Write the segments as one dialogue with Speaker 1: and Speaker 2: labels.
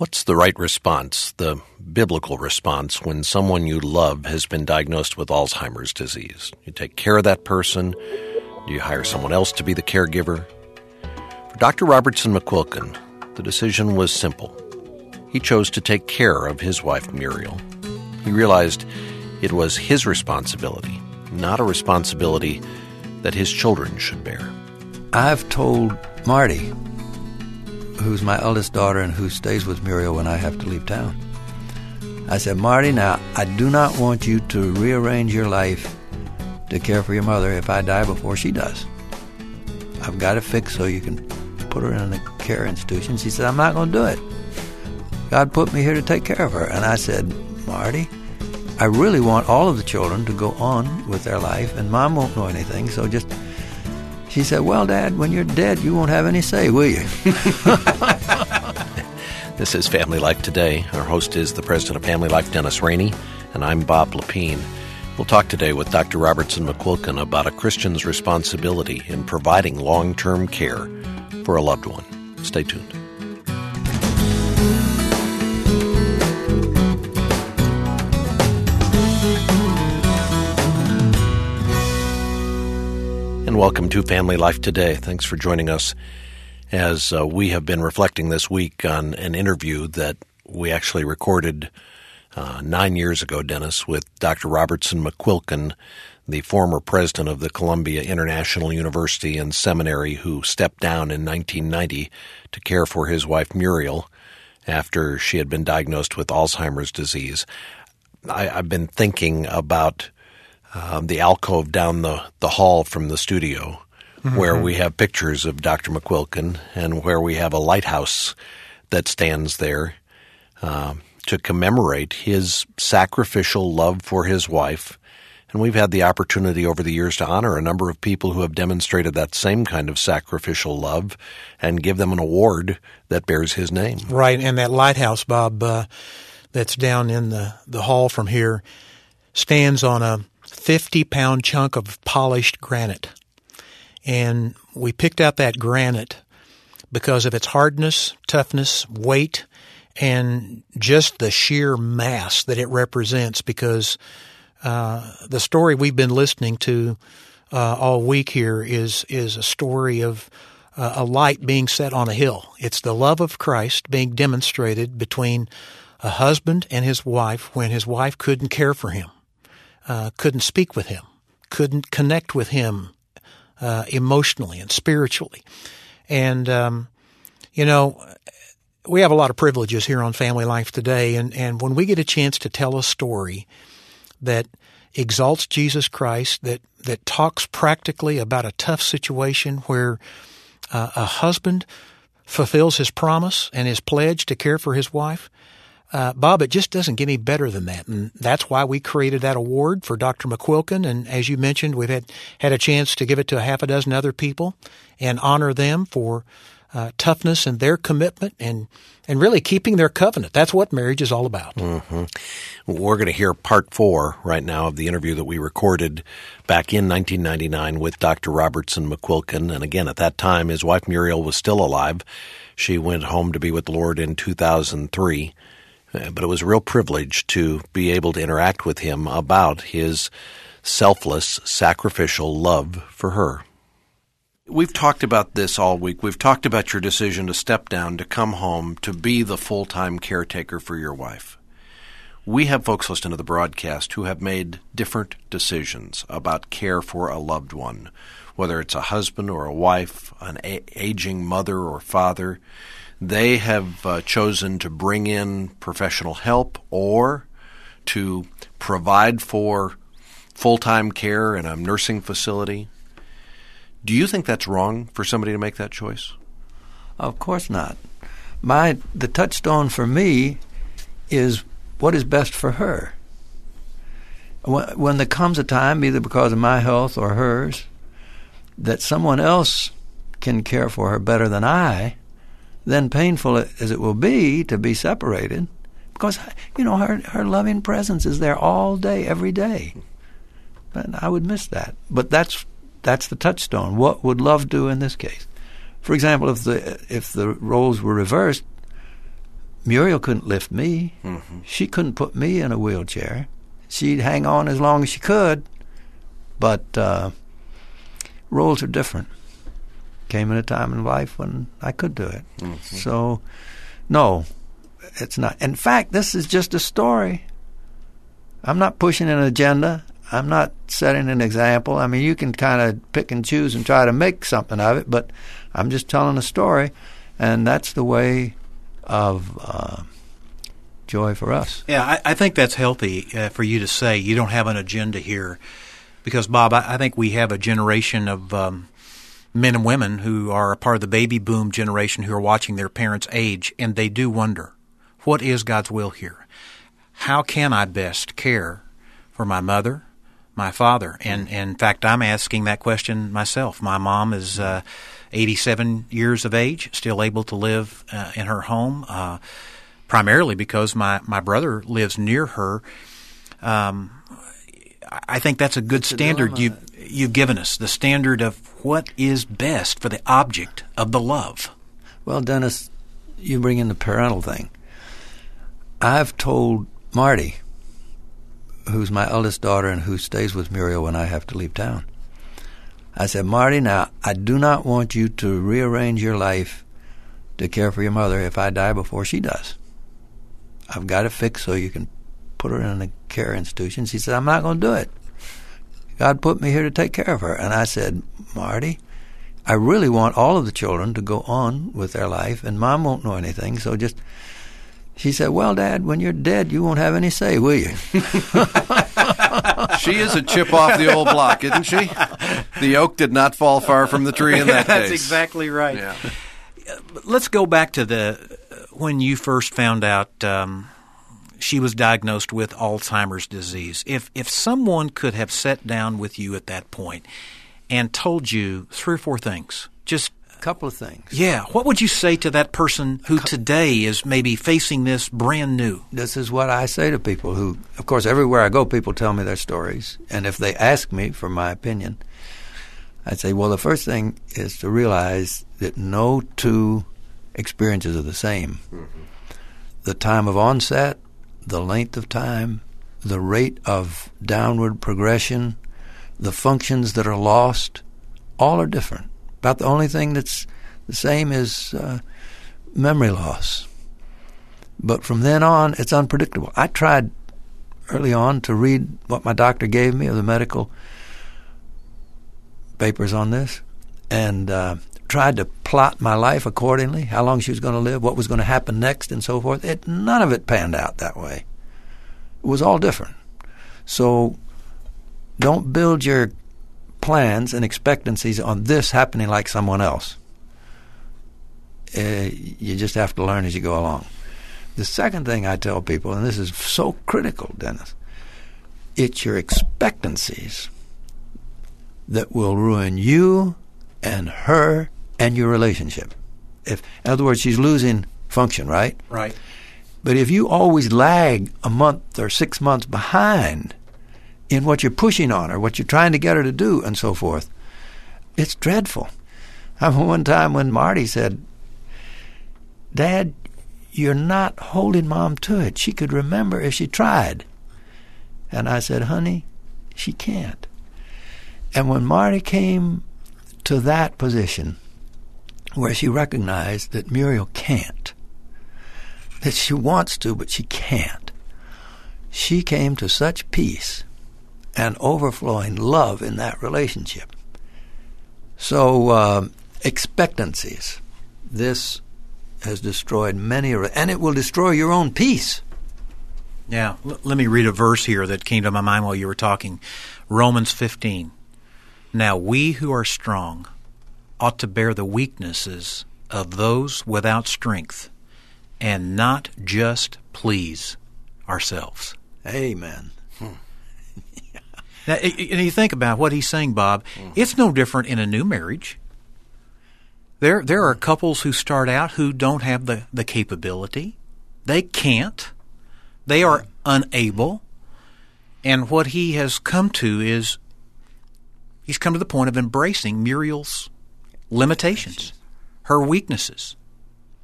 Speaker 1: What's the right response, the biblical response, when someone you love has been diagnosed with Alzheimer's disease? You take care of that person? Do you hire someone else to be the caregiver? For Dr. Robertson McQuilkin, the decision was simple. He chose to take care of his wife, Muriel. He realized it was his responsibility, not a responsibility that his children should bear.
Speaker 2: I've told Marty who's my eldest daughter and who stays with Muriel when I have to leave town. I said, Marty, now I do not want you to rearrange your life to care for your mother if I die before she does. I've got it fixed so you can put her in a care institution. She said, I'm not going to do it. God put me here to take care of her. And I said, Marty, I really want all of the children to go on with their life, and mom won't know anything, so just she said, Well, Dad, when you're dead, you won't have any say, will you?
Speaker 1: this is Family Life Today. Our host is the president of Family Life, Dennis Rainey, and I'm Bob Lepine. We'll talk today with Dr. Robertson McQuilkin about a Christian's responsibility in providing long term care for a loved one. Stay tuned. Welcome to Family Life Today. Thanks for joining us as uh, we have been reflecting this week on an interview that we actually recorded uh, nine years ago, Dennis, with Dr. Robertson McQuilkin, the former president of the Columbia International University and Seminary, who stepped down in 1990 to care for his wife Muriel after she had been diagnosed with Alzheimer's disease. I, I've been thinking about um, the alcove down the, the hall from the studio, mm-hmm. where we have pictures of Dr. McQuilkin and where we have a lighthouse that stands there uh, to commemorate his sacrificial love for his wife. And we've had the opportunity over the years to honor a number of people who have demonstrated that same kind of sacrificial love and give them an award that bears his name.
Speaker 3: Right. And that lighthouse, Bob, uh, that's down in the, the hall from here stands on a 50 pound chunk of polished granite. And we picked out that granite because of its hardness, toughness, weight, and just the sheer mass that it represents. Because uh, the story we've been listening to uh, all week here is is a story of uh, a light being set on a hill. It's the love of Christ being demonstrated between a husband and his wife when his wife couldn't care for him uh, couldn't speak with him, couldn't connect with him uh, emotionally and spiritually. And, um, you know, we have a lot of privileges here on Family Life today. And, and when we get a chance to tell a story that exalts Jesus Christ, that, that talks practically about a tough situation where uh, a husband fulfills his promise and his pledge to care for his wife, uh, Bob, it just doesn't get any better than that. And that's why we created that award for Dr. McQuilkin. And as you mentioned, we've had, had a chance to give it to a half a dozen other people and honor them for uh, toughness and their commitment and, and really keeping their covenant. That's what marriage is all about.
Speaker 1: Mm-hmm. We're going to hear part four right now of the interview that we recorded back in 1999 with Dr. Robertson McQuilkin. And again, at that time, his wife Muriel was still alive. She went home to be with the Lord in 2003. Uh, but it was a real privilege to be able to interact with him about his selfless, sacrificial love for her. We've talked about this all week. We've talked about your decision to step down, to come home, to be the full time caretaker for your wife. We have folks listening to the broadcast who have made different decisions about care for a loved one, whether it's a husband or a wife, an a- aging mother or father. They have uh, chosen to bring in professional help or to provide for full time care in a nursing facility. Do you think that's wrong for somebody to make that choice?
Speaker 2: Of course not. My the touchstone for me is what is best for her. When, when there comes a time, either because of my health or hers, that someone else can care for her better than I, then painful as it will be to be separated, because you know her her loving presence is there all day, every day. But I would miss that. But that's that's the touchstone. What would love do in this case? For example, if the if the roles were reversed, Muriel couldn't lift me. Mm-hmm. She couldn't put me in a wheelchair. She'd hang on as long as she could, but uh, roles are different. Came in a time in life when I could do it. Mm-hmm. So, no, it's not. In fact, this is just a story. I'm not pushing an agenda. I'm not setting an example. I mean, you can kind of pick and choose and try to make something of it, but I'm just telling a story, and that's the way of uh, joy for us.
Speaker 3: Yeah, I, I think that's healthy uh, for you to say. You don't have an agenda here, because Bob, I, I think we have a generation of um, men and women who are a part of the baby boom generation who are watching their parents age, and they do wonder, what is God's will here? How can I best care for my mother, my father? And, and in fact, I'm asking that question myself. My mom is. Uh, 87 years of age, still able to live uh, in her home, uh, primarily because my, my brother lives near her. Um, I think that's a good standard you you've given us, the standard of what is best for the object of the love.
Speaker 2: Well, Dennis, you bring in the parental thing. I've told Marty, who's my eldest daughter and who stays with Muriel when I have to leave town, I said, Marty, now, I do not want you to rearrange your life to care for your mother if I die before she does. I've got it fixed so you can put her in a care institution. She said, I'm not going to do it. God put me here to take care of her. And I said, Marty, I really want all of the children to go on with their life, and mom won't know anything, so just. She said, Well, Dad, when you're dead, you won't have any say, will you?
Speaker 4: she is a chip off the old block, isn't she? The oak did not fall far from the tree in that
Speaker 3: That's
Speaker 4: case.
Speaker 3: exactly right. Yeah. Let's go back to the when you first found out um, she was diagnosed with Alzheimer's disease. If if someone could have sat down with you at that point and told you three or four things, just a
Speaker 2: couple of things.
Speaker 3: Yeah. What would you say to that person who today is maybe facing this brand new?
Speaker 2: This is what I say to people who, of course, everywhere I go, people tell me their stories. And if they ask me for my opinion, I'd say, well, the first thing is to realize that no two experiences are the same. Mm-hmm. The time of onset, the length of time, the rate of downward progression, the functions that are lost, all are different. About the only thing that's the same is uh, memory loss. But from then on, it's unpredictable. I tried early on to read what my doctor gave me of the medical papers on this and uh, tried to plot my life accordingly, how long she was going to live, what was going to happen next, and so forth. It, none of it panned out that way. It was all different. So don't build your plans and expectancies on this happening like someone else. Uh, you just have to learn as you go along. The second thing I tell people, and this is so critical, Dennis, it's your expectancies that will ruin you and her and your relationship. If, in other words, she's losing function, right?
Speaker 3: Right.
Speaker 2: But if you always lag a month or six months behind in what you're pushing on her, what you're trying to get her to do, and so forth. It's dreadful. I remember one time when Marty said, Dad, you're not holding mom to it. She could remember if she tried. And I said, honey, she can't. And when Marty came to that position where she recognized that Muriel can't, that she wants to, but she can't, she came to such peace and overflowing love in that relationship. So, uh, expectancies. This has destroyed many, and it will destroy your own peace.
Speaker 3: Yeah. L- let me read a verse here that came to my mind while you were talking Romans 15. Now, we who are strong ought to bear the weaknesses of those without strength and not just please ourselves.
Speaker 2: Amen.
Speaker 3: Now, and you think about what he's saying, Bob. Mm-hmm. It's no different in a new marriage. There, there are couples who start out who don't have the, the capability. They can't. They are unable. And what he has come to is he's come to the point of embracing Muriel's limitations, her weaknesses.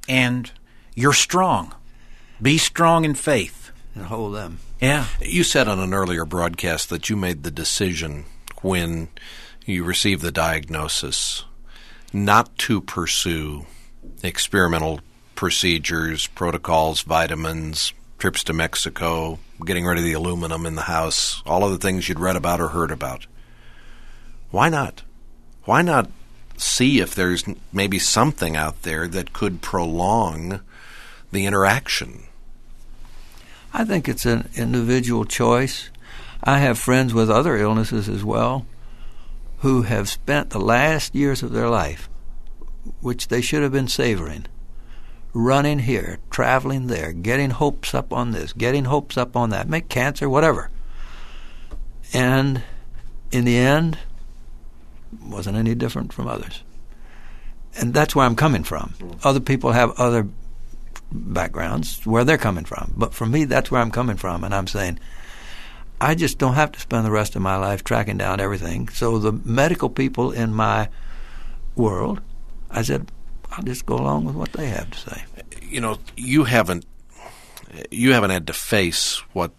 Speaker 3: And you're strong. Be strong in faith.
Speaker 2: and hold them.
Speaker 3: Yeah.
Speaker 1: You said on an earlier broadcast that you made the decision when you received the diagnosis not to pursue experimental procedures, protocols, vitamins, trips to Mexico, getting rid of the aluminum in the house, all of the things you'd read about or heard about. Why not? Why not see if there's maybe something out there that could prolong the interaction?
Speaker 2: I think it's an individual choice. I have friends with other illnesses as well who have spent the last years of their life, which they should have been savoring, running here, traveling there, getting hopes up on this, getting hopes up on that, make cancer, whatever. And in the end, wasn't any different from others. And that's where I'm coming from. Other people have other backgrounds where they're coming from. But for me, that's where I'm coming from. And I'm saying, I just don't have to spend the rest of my life tracking down everything. So the medical people in my world, I said, I'll just go along with what they have to say.
Speaker 1: You know, you haven't you haven't had to face what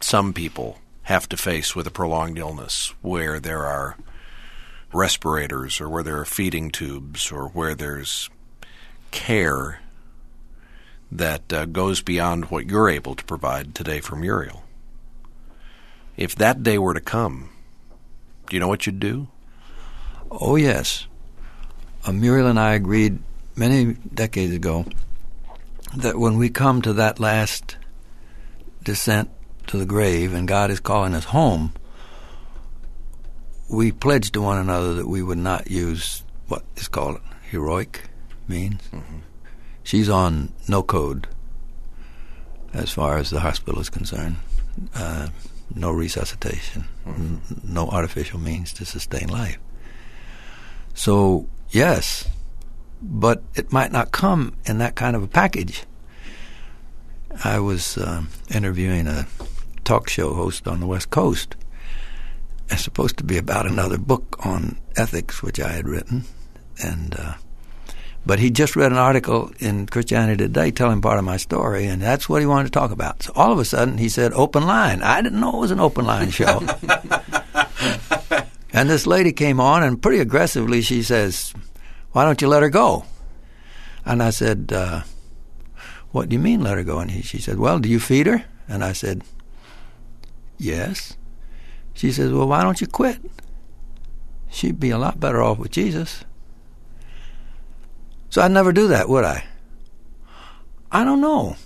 Speaker 1: some people have to face with a prolonged illness where there are respirators or where there are feeding tubes or where there's care that uh, goes beyond what you're able to provide today for Muriel. If that day were to come, do you know what you'd do?
Speaker 2: Oh, yes. Uh, Muriel and I agreed many decades ago that when we come to that last descent to the grave and God is calling us home, we pledged to one another that we would not use what is called heroic means. Mm-hmm. She's on no code as far as the hospital is concerned. Uh, no resuscitation, mm-hmm. n- no artificial means to sustain life. So, yes, but it might not come in that kind of a package. I was uh, interviewing a talk show host on the West Coast. It's supposed to be about another book on ethics, which I had written, and uh, but he just read an article in Christianity Today telling part of my story, and that's what he wanted to talk about. So all of a sudden, he said, "Open line." I didn't know it was an open line show. and this lady came on, and pretty aggressively, she says, "Why don't you let her go?" And I said, uh, "What do you mean, let her go?" And he, she said, "Well, do you feed her?" And I said, "Yes." She says, "Well, why don't you quit?" She'd be a lot better off with Jesus. So I'd never do that, would I? I don't know.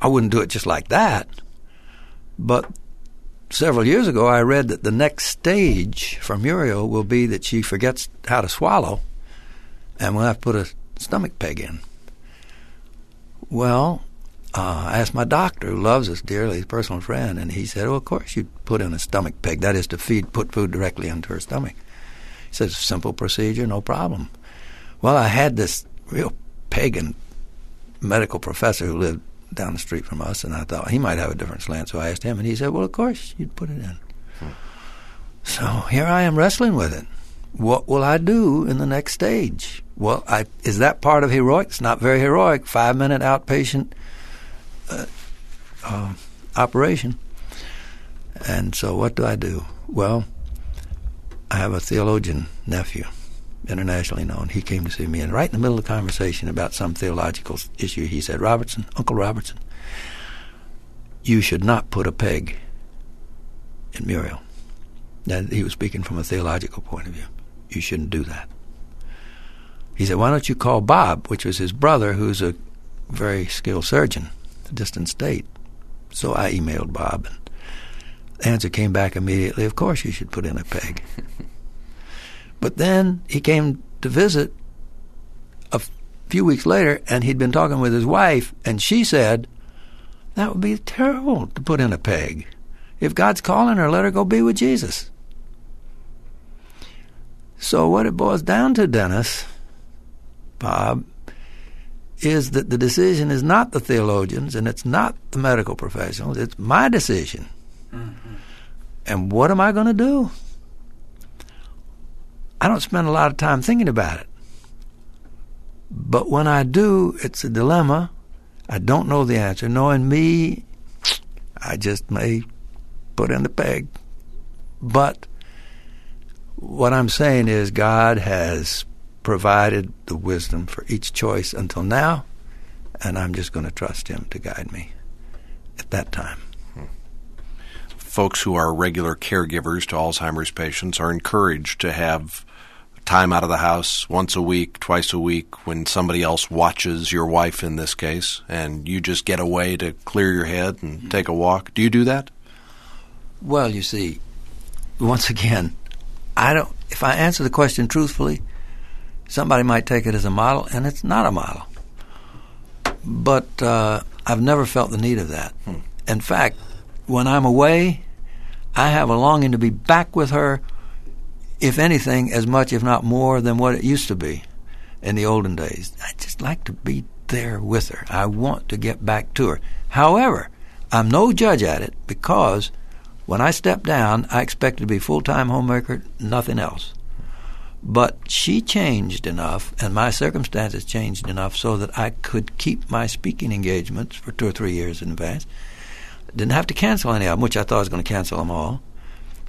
Speaker 2: I wouldn't do it just like that. But several years ago, I read that the next stage for Muriel will be that she forgets how to swallow and we'll have to put a stomach peg in. Well, uh, I asked my doctor, who loves us dearly, his personal friend, and he said, "Well, of course you'd put in a stomach peg. That is to feed, put food directly into her stomach." He says, "Simple procedure, no problem." Well, I had this real pagan medical professor who lived down the street from us, and I thought he might have a different slant, so I asked him, and he said, "Well, of course you'd put it in." Hmm. So here I am wrestling with it. What will I do in the next stage? Well, I, is that part of heroic? It's not very heroic. Five minute outpatient uh, uh, operation. And so, what do I do? Well, I have a theologian nephew, internationally known. He came to see me, and right in the middle of the conversation about some theological issue, he said, Robertson, Uncle Robertson, you should not put a peg in Muriel. Now, he was speaking from a theological point of view. You shouldn't do that. He said, Why don't you call Bob, which was his brother, who's a very skilled surgeon, a distant state? So I emailed Bob, and the answer came back immediately Of course, you should put in a peg. but then he came to visit a few weeks later, and he'd been talking with his wife, and she said, That would be terrible to put in a peg. If God's calling her, let her go be with Jesus. So, what it boils down to, Dennis, Bob, is that the decision is not the theologians and it's not the medical professionals, it's my decision. Mm-hmm. And what am I going to do? I don't spend a lot of time thinking about it. But when I do, it's a dilemma, I don't know the answer. Knowing me, I just may put in the peg. But what I'm saying is God has provided the wisdom for each choice until now, and I'm just going to trust Him to guide me at that time.
Speaker 1: Folks who are regular caregivers to Alzheimer's patients are encouraged to have time out of the house once a week, twice a week, when somebody else watches your wife in this case, and you just get away to clear your head and mm-hmm. take a walk. Do you do that?
Speaker 2: Well, you see, once again, I don't. If I answer the question truthfully, somebody might take it as a model, and it's not a model. But uh, I've never felt the need of that. Hmm. In fact, when I'm away, I have a longing to be back with her, if anything, as much, if not more, than what it used to be in the olden days. I just like to be there with her. I want to get back to her. However, I'm no judge at it because when I stepped down, I expected to be full time homemaker, nothing else. But she changed enough, and my circumstances changed enough so that I could keep my speaking engagements for two or three years in advance didn't have to cancel any of them, which I thought I was going to cancel them all,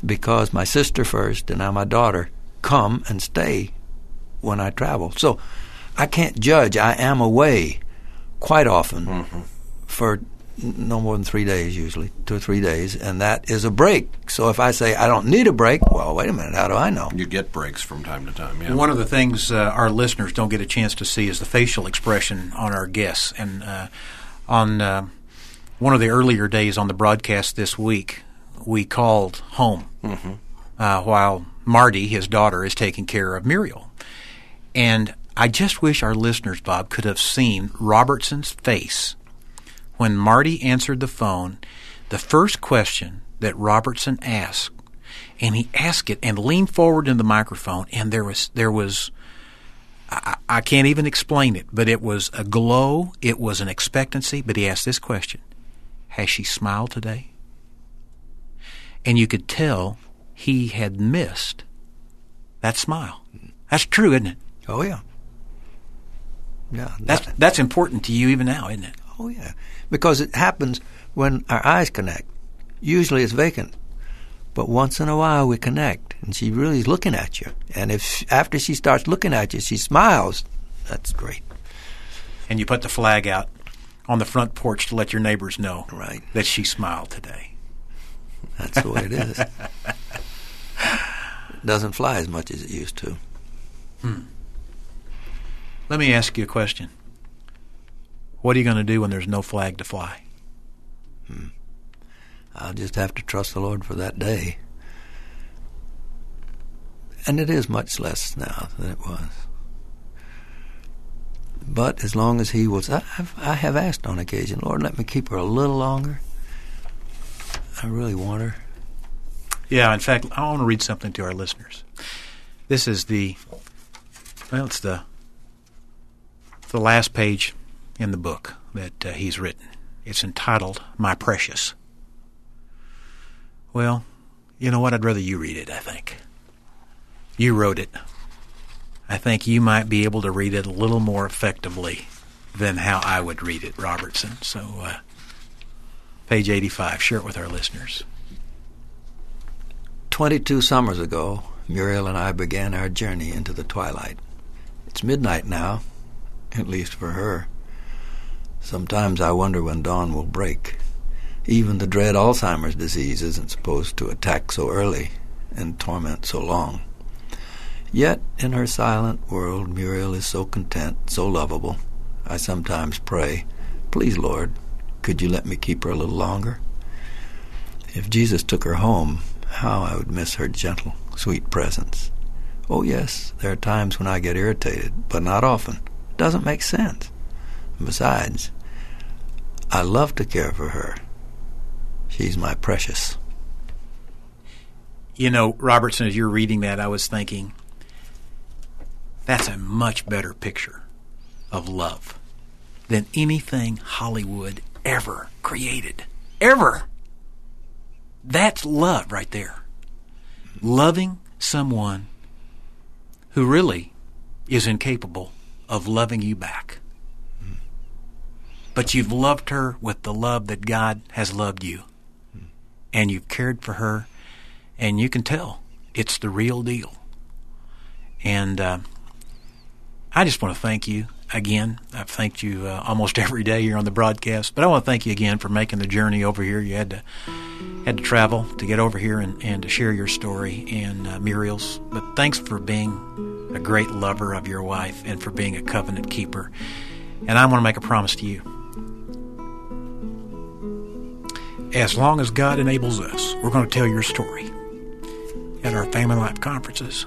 Speaker 2: because my sister first and now my daughter come and stay when I travel. So I can't judge. I am away quite often mm-hmm. for no more than three days, usually two or three days, and that is a break. So if I say I don't need a break, well, wait a minute, how do I know?
Speaker 1: You get breaks from time to time. Yeah.
Speaker 3: One of the things uh, our listeners don't get a chance to see is the facial expression on our guests, and uh, on. Uh, one of the earlier days on the broadcast this week, we called home mm-hmm. uh, while Marty, his daughter, is taking care of Muriel. And I just wish our listeners, Bob, could have seen Robertson's face when Marty answered the phone. The first question that Robertson asked, and he asked it and leaned forward in the microphone, and there was there was I, I can't even explain it, but it was a glow, it was an expectancy. But he asked this question: has she smiled today? And you could tell he had missed that smile. That's true, isn't it?
Speaker 2: Oh yeah.
Speaker 3: Yeah. That's that's important to you even now, isn't it?
Speaker 2: Oh yeah. Because it happens when our eyes connect. Usually it's vacant. But once in a while we connect and she really is looking at you. And if after she starts looking at you she smiles, that's great.
Speaker 3: And you put the flag out on the front porch to let your neighbors know
Speaker 2: right.
Speaker 3: that she smiled today.
Speaker 2: That's the way it is. it doesn't fly as much as it used to.
Speaker 3: Hmm. Let me ask you a question. What are you going to do when there's no flag to fly?
Speaker 2: Hmm. I'll just have to trust the Lord for that day. And it is much less now than it was. But as long as he was, I, I have asked on occasion, Lord, let me keep her a little longer. I really want her.
Speaker 3: Yeah, in fact, I want to read something to our listeners. This is the, well, it's the, the last page in the book that uh, he's written. It's entitled My Precious. Well, you know what? I'd rather you read it, I think. You wrote it. I think you might be able to read it a little more effectively than how I would read it, Robertson. So, uh, page 85, share it with our listeners.
Speaker 2: 22 summers ago, Muriel and I began our journey into the twilight. It's midnight now, at least for her. Sometimes I wonder when dawn will break. Even the dread Alzheimer's disease isn't supposed to attack so early and torment so long. Yet, in her silent world, Muriel is so content, so lovable. I sometimes pray, Please, Lord, could you let me keep her a little longer? If Jesus took her home, how I would miss her gentle, sweet presence. Oh, yes, there are times when I get irritated, but not often. It doesn't make sense. Besides, I love to care for her. She's my precious.
Speaker 3: You know, Robertson, as you're reading that, I was thinking, that's a much better picture of love than anything Hollywood ever created. Ever. That's love right there. Loving someone who really is incapable of loving you back.
Speaker 5: But you've loved her with the love that God has loved you. And you've cared for her, and you can tell it's the real deal. And uh, I just want to thank you again. I've thanked you uh, almost every day here on the broadcast, but I want to thank you again for making the journey over here. You had to had to travel to get over here and, and to share your story and uh, Muriel's. But thanks for being a great lover of your wife and for being a covenant keeper. And I want to make a promise to you. As long as God enables us, we're going to tell your story at our family life conferences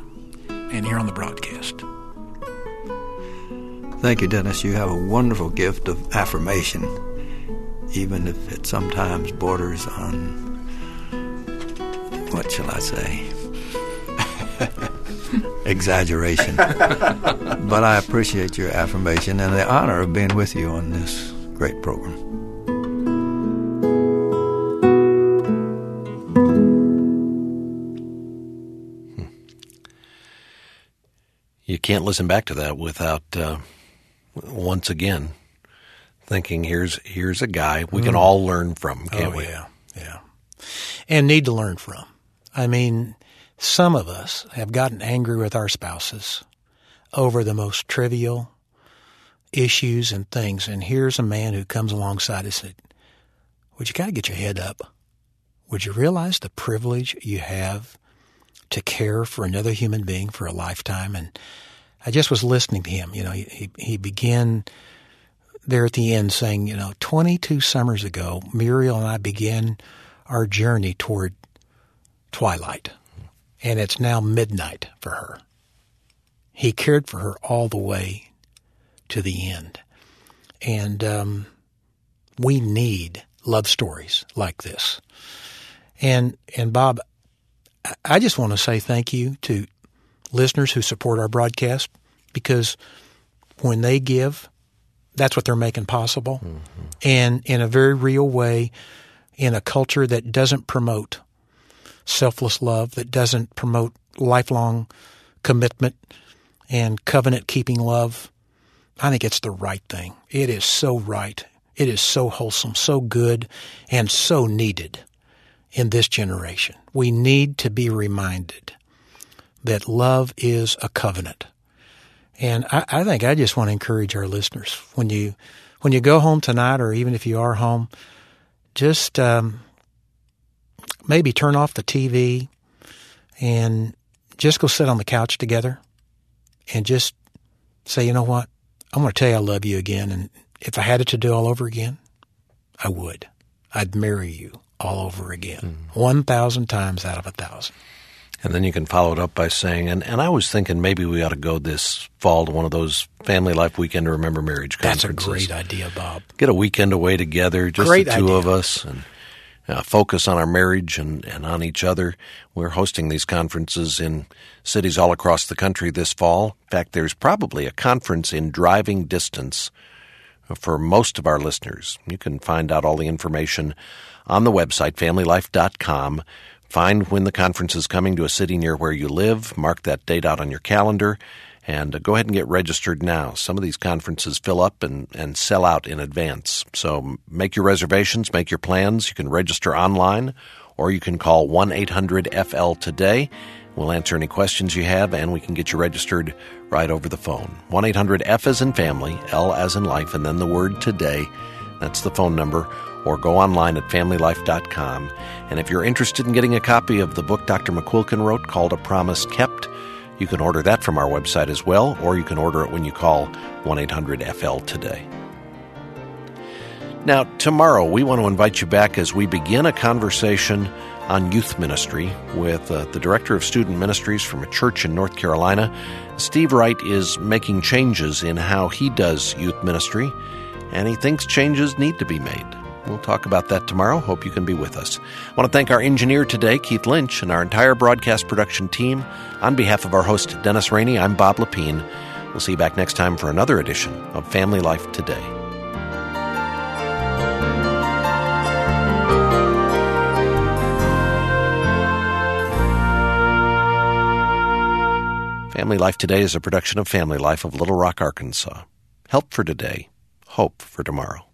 Speaker 5: and here on the broadcast.
Speaker 2: Thank you, Dennis. You have a wonderful gift of affirmation, even if it sometimes borders on, what shall I say? Exaggeration. but I appreciate your affirmation and the honor of being with you on this great program.
Speaker 1: You can't listen back to that without uh, once again thinking here's here's a guy we can all learn from, can't
Speaker 3: oh,
Speaker 1: we?
Speaker 3: yeah, yeah. And need to learn from. I mean, some of us have gotten angry with our spouses over the most trivial issues and things. And here's a man who comes alongside us and said, Would you kind of get your head up? Would you realize the privilege you have to care for another human being for a lifetime? And I just was listening to him. You know, he, he began there at the end saying, you know, 22 summers ago, Muriel and I began our journey toward twilight, and it's now midnight for her. He cared for her all the way to the end. And um, we need love stories like this. And and Bob, I just want to say thank you to listeners who support our broadcast because when they give, that's what they're making possible. Mm-hmm. And in a very real way, in a culture that doesn't promote selfless love, that doesn't promote lifelong commitment and covenant keeping love, I think it's the right thing. It is so right. It is so wholesome, so good, and so needed in this generation. We need to be reminded that love is a covenant. And I, I, think I just want to encourage our listeners when you when you go home tonight, or even if you are home, just um, maybe turn off the TV and just go sit on the couch together and just say, you know what, I'm going to tell you I love you again, and if I had it to do all over again, I would. I'd marry you all over again, mm-hmm. 1,000 times out of a thousand.
Speaker 1: And then you can follow it up by saying, and, and I was thinking maybe we ought to go this fall to one of those family life weekend to remember marriage conferences.
Speaker 3: That's a great idea, Bob.
Speaker 1: Get a weekend away together, just
Speaker 3: great
Speaker 1: the two
Speaker 3: idea.
Speaker 1: of us, and uh, focus on our marriage and, and on each other. We're hosting these conferences in cities all across the country this fall. In fact, there's probably a conference in driving distance for most of our listeners. You can find out all the information on the website, familylife.com. Find when the conference is coming to a city near where you live, mark that date out on your calendar, and uh, go ahead and get registered now. Some of these conferences fill up and, and sell out in advance. So make your reservations, make your plans. You can register online, or you can call 1 800 FL today. We'll answer any questions you have, and we can get you registered right over the phone. 1 800 F as in family, L as in life, and then the word today. That's the phone number or go online at familylife.com. And if you're interested in getting a copy of the book Dr. McQuilkin wrote called A Promise Kept, you can order that from our website as well, or you can order it when you call 1 800 FL today. Now, tomorrow we want to invite you back as we begin a conversation on youth ministry with uh, the director of student ministries from a church in North Carolina. Steve Wright is making changes in how he does youth ministry, and he thinks changes need to be made. We'll talk about that tomorrow. Hope you can be with us. I want to thank our engineer today, Keith Lynch, and our entire broadcast production team. On behalf of our host, Dennis Rainey, I'm Bob Lepine. We'll see you back next time for another edition of Family Life Today. Family Life Today is a production of Family Life of Little Rock, Arkansas. Help for today, hope for tomorrow.